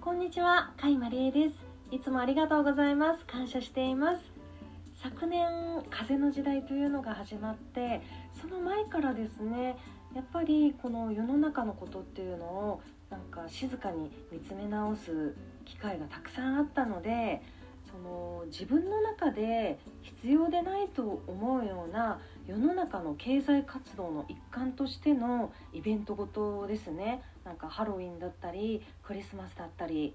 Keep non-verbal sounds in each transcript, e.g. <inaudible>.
こんにちは、甲斐まりえです。いつもありがとうございます。感謝しています。昨年風の時代というのが始まってその前からですねやっぱりこの世の中のことっていうのをなんか静かに見つめ直す機会がたくさんあったのでその自分の中で必要でないと思うような世の中の経済活動の一環としてのイベントごとですね。なんかハロウィンだったりクリスマスだったり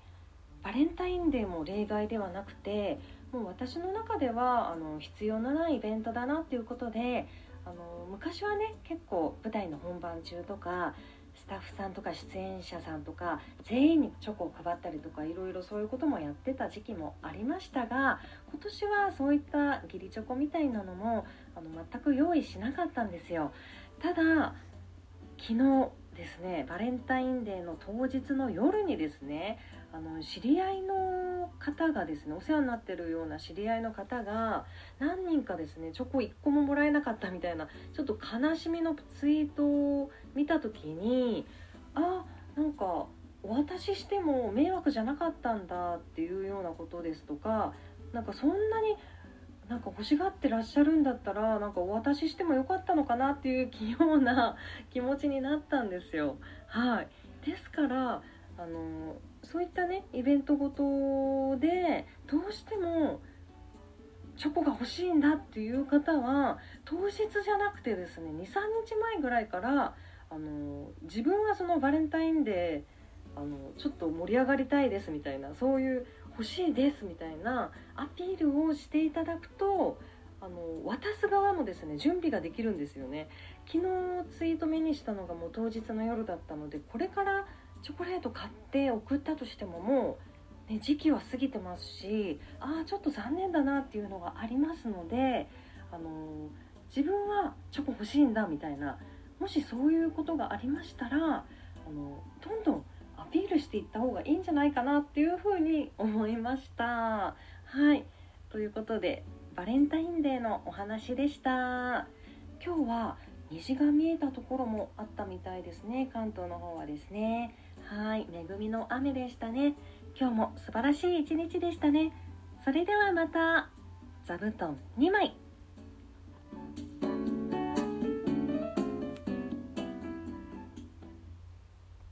バレンタインデーも例外ではなくてもう私の中ではあの必要のないイベントだなっていうことであの昔はね結構舞台の本番中とかスタッフさんとか出演者さんとか全員にチョコを配ったりとかいろいろそういうこともやってた時期もありましたが今年はそういった義理チョコみたいなのもあの全く用意しなかったんですよ。ただ昨日ですねバレンタインデーの当日の夜にですねあの知り合いの方がですねお世話になってるような知り合いの方が何人かですねチョコ1個ももらえなかったみたいなちょっと悲しみのツイートを見た時にあなんかお渡ししても迷惑じゃなかったんだっていうようなことですとかなんかそんなになんか欲しがってらっしゃるんだったらなんかお渡ししてもよかったのかなっていうような <laughs> 気持ちになったんですよ。はい、ですからあのそういったねイベントごとでどうしてもチョコが欲しいんだっていう方は当日じゃなくてですね23日前ぐらいからあの自分はそのバレンタインデーあのちょっと盛り上がりたいですみたいなそういう欲しいですみたいなアピールをしていただくとあの渡す側もですね準備ができるんですよね。昨日ツイート目にしたのがもう当日の夜だったのでこれからチョコレート買って送ったとしてももう、ね、時期は過ぎてますしああちょっと残念だなっていうのがありますのであの自分はチョコ欲しいんだみたいなもしそういうことがありましたらあのどんどんピールしていった方がいいんじゃないかなっていうふうに思いました。はい。ということでバレンタインデーのお話でした。今日は虹が見えたところもあったみたいですね。関東の方はですね。はい。恵みの雨でしたね。今日も素晴らしい一日でしたね。それではまた座布団2枚。